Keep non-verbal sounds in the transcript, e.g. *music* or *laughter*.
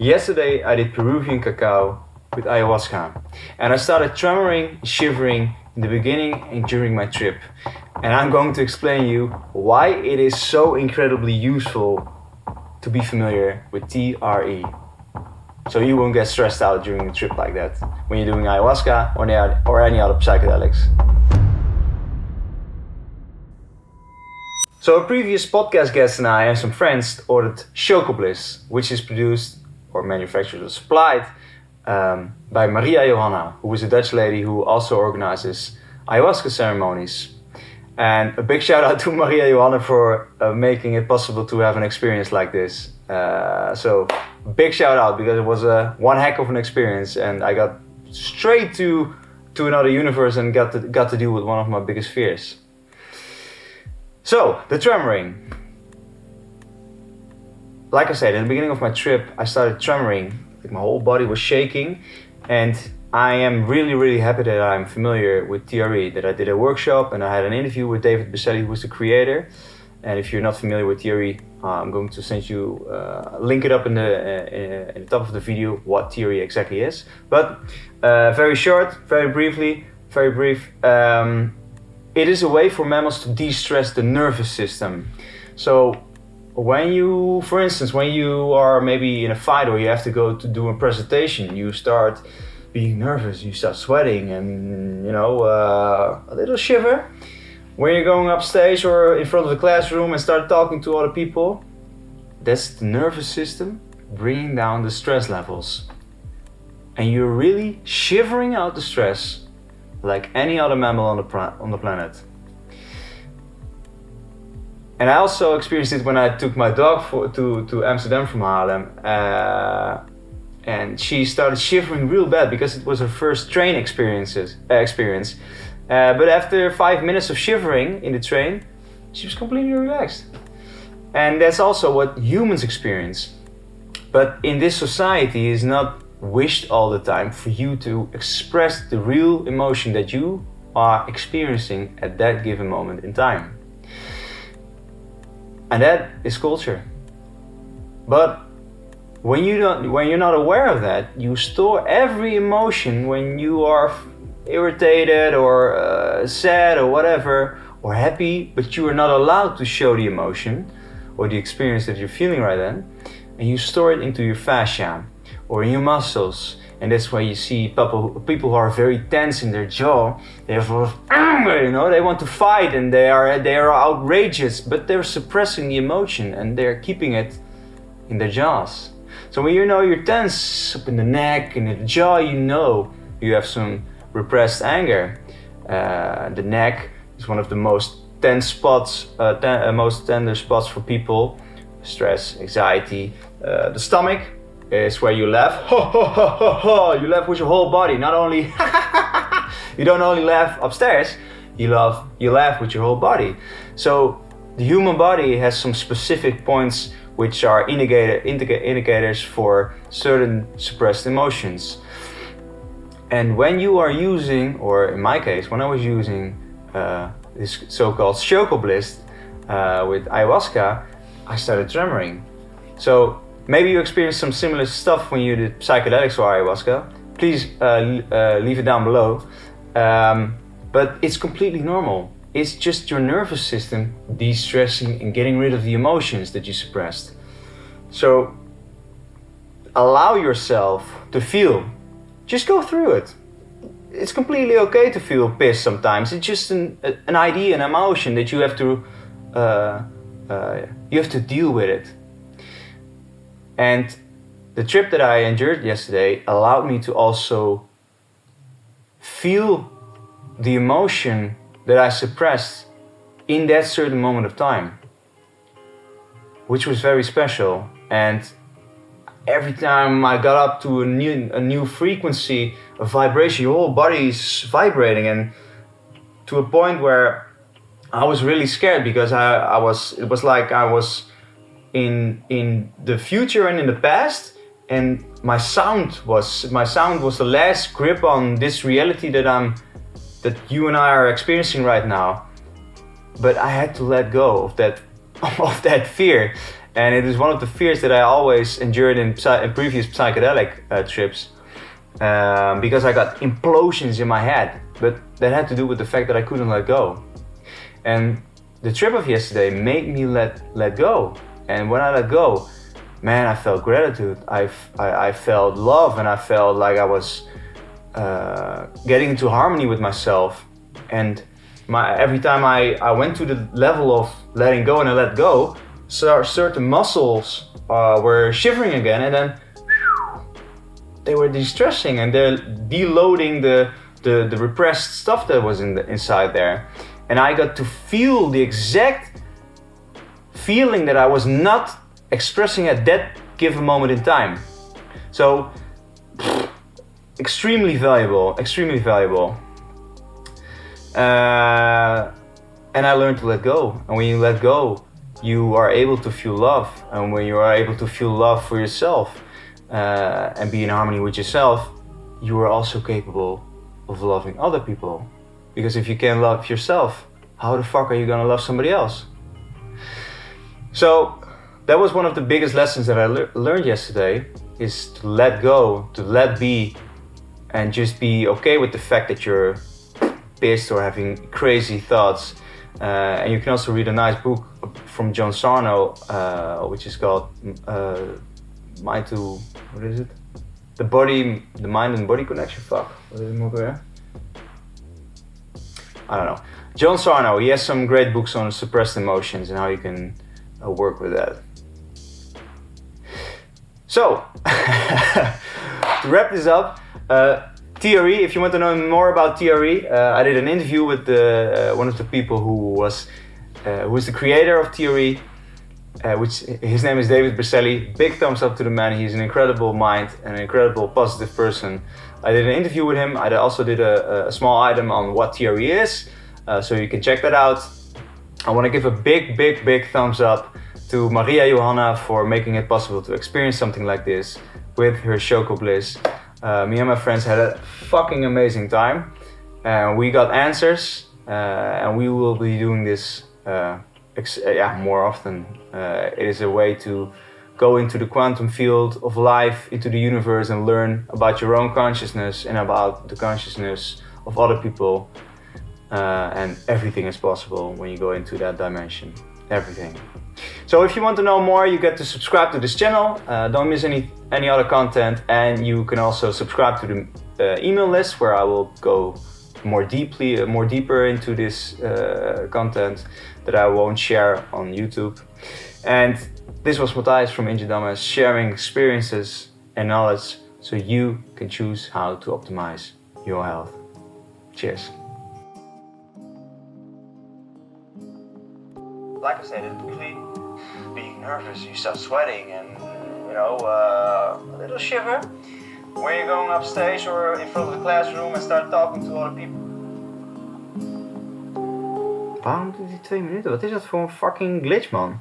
Yesterday I did Peruvian cacao with ayahuasca and I started tremoring, shivering in the beginning and during my trip. And I'm going to explain you why it is so incredibly useful to be familiar with TRE. So you won't get stressed out during a trip like that when you're doing ayahuasca or any, or any other psychedelics. So a previous podcast guest and I and some friends ordered Choco Bliss, which is produced or manufactured or supplied um, by Maria Johanna, who is a Dutch lady who also organizes ayahuasca ceremonies. And a big shout out *laughs* to Maria Johanna for uh, making it possible to have an experience like this. Uh, so big shout out because it was a one heck of an experience, and I got straight to to another universe and got to, got to deal with one of my biggest fears. So the tremoring like I said, in the beginning of my trip, I started tremoring. Like my whole body was shaking, and I am really, really happy that I'm familiar with TRE. That I did a workshop and I had an interview with David Berceli, who was the creator. And if you're not familiar with TRE, uh, I'm going to send you uh, link it up in the uh, in the top of the video what TRE exactly is. But uh, very short, very briefly, very brief. Um, it is a way for mammals to de-stress the nervous system. So when you, for instance, when you are maybe in a fight or you have to go to do a presentation, you start being nervous, you start sweating, and you know uh, a little shiver. When you're going upstage or in front of the classroom and start talking to other people, that's the nervous system bringing down the stress levels, and you're really shivering out the stress like any other mammal on the on the planet. And I also experienced it when I took my dog for, to, to Amsterdam from Haarlem. Uh, and she started shivering real bad because it was her first train experiences, uh, experience. Uh, but after five minutes of shivering in the train, she was completely relaxed. And that's also what humans experience. But in this society, it's not wished all the time for you to express the real emotion that you are experiencing at that given moment in time. And that is culture. But when you don't when you're not aware of that, you store every emotion when you are irritated or uh, sad or whatever or happy, but you are not allowed to show the emotion or the experience that you're feeling right then, and you store it into your fascia or in your muscles and that's why you see people people who are very tense in their jaw. They have a anger, you know. They want to fight and they are they are outrageous, but they're suppressing the emotion and they're keeping it in their jaws. So when you know you're tense up in the neck and in the jaw, you know you have some repressed anger. Uh, the neck is one of the most tense spots, uh, ten, uh, most tender spots for people. Stress, anxiety. Uh, the stomach is where you laugh. *laughs* Ho, ho, ho, ho, ho. You laugh with your whole body. Not only *laughs* you don't only laugh upstairs, you laugh you laugh with your whole body. So the human body has some specific points which are indicator, indica, indicators for certain suppressed emotions. And when you are using, or in my case, when I was using uh, this so-called Chocobliss uh, with ayahuasca, I started tremoring. So Maybe you experienced some similar stuff when you did psychedelics or ayahuasca. Please uh, uh, leave it down below. Um, but it's completely normal. It's just your nervous system de stressing and getting rid of the emotions that you suppressed. So allow yourself to feel. Just go through it. It's completely okay to feel pissed sometimes. It's just an, an idea, an emotion that you have to uh, uh you have to deal with it and the trip that I endured yesterday allowed me to also feel the emotion that I suppressed in that certain moment of time, which was very special. And every time I got up to a new, a new frequency of vibration, your whole body is vibrating, and to a point where I was really scared because I, I was, it was like I was in in the future and in the past and my sound was my sound was the last grip on this reality that I'm that you and I are experiencing right now but I had to let go of that *laughs* of that fear and it is one of the fears that I always endured in, in previous psychedelic uh, trips um, because I got implosions in my head. But that had to do with the fact that I couldn't let go. And the trip of yesterday made me let let go. And when I let go, man, I felt gratitude. I, I, I felt love, and I felt like I was uh, getting into harmony with myself. And my, every time I, I went to the level of letting go and I let go, certain muscles uh, were shivering again, and then they were distressing and they're deloading the, the, the repressed stuff that was in the, inside there. And I got to feel the exact feeling that I was not expressing at that given moment in time. So, extremely valuable, extremely valuable. Uh, and I learned to let go. And when you let go, you are able to feel love. And when you are able to feel love for yourself uh, and be in harmony with yourself, you are also capable of loving other people. Because if you can't love yourself, how the fuck are you gonna love somebody else? So, that was one of the biggest lessons that I le- learned yesterday is to let go, to let be, and just be okay with the fact that you're pissed or having crazy thoughts. Uh, and you can also read a nice book from John Sarno, uh, which is called uh, Mind to what is it? The body, the mind and body connection. Fuck, what is it more I don't know. John Sarno, he has some great books on suppressed emotions and how you can uh, work with that. So, *laughs* to wrap this up, uh, TRE, if you want to know more about TRE, uh, I did an interview with the, uh, one of the people who was uh, who is the creator of TRE, uh, which his name is David Berceli. Big thumbs up to the man. He's an incredible mind and an incredible positive person. I did an interview with him. I also did a, a small item on what TRE is, uh, so you can check that out. I want to give a big, big, big thumbs up to Maria Johanna for making it possible to experience something like this with her Shoko Bliss. Uh, me and my friends had a fucking amazing time. And we got answers, uh, and we will be doing this uh, ex- uh, yeah, more often. Uh, it is a way to go into the quantum field of life, into the universe, and learn about your own consciousness and about the consciousness of other people. And everything is possible when you go into that dimension. Everything. So if you want to know more, you get to subscribe to this channel. Uh, don't miss any any other content, and you can also subscribe to the uh, email list where I will go more deeply, uh, more deeper into this uh, content that I won't share on YouTube. And this was Matthias from Ingedamas sharing experiences and knowledge so you can choose how to optimize your health. Cheers. Like I said, usually being nervous, you start sweating and you know uh, a little shiver when you're going upstage or in front of the classroom and start talking to other people. Waarom doet hij twee minuten? Wat is dat voor een fucking glitch, man?